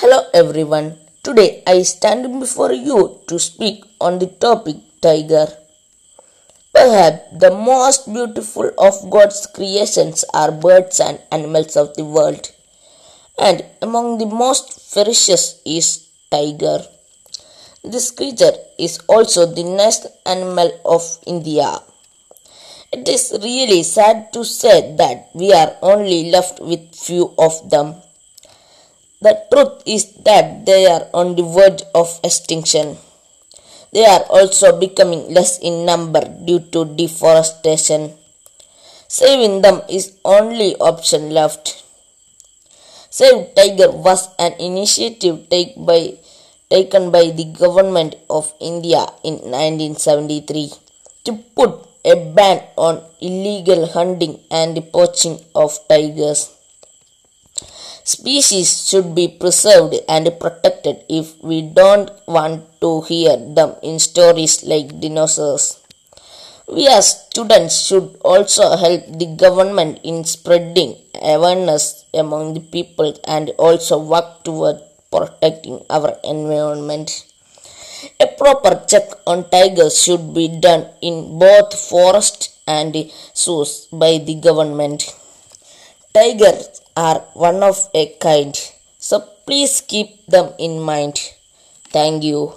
Hello everyone. Today I stand before you to speak on the topic tiger. Perhaps the most beautiful of God's creations are birds and animals of the world. And among the most ferocious is tiger. This creature is also the next animal of India. It is really sad to say that we are only left with few of them. The truth is that they are on the verge of extinction. They are also becoming less in number due to deforestation. Saving them is only option left. Save Tiger was an initiative take by, taken by the government of India in 1973 to put a ban on illegal hunting and poaching of tigers. Species should be preserved and protected if we don't want to hear them in stories like dinosaurs. We as students should also help the government in spreading awareness among the people and also work toward protecting our environment. A proper check on tigers should be done in both forest and zoos by the government. Tigers are one of a kind, so please keep them in mind. Thank you.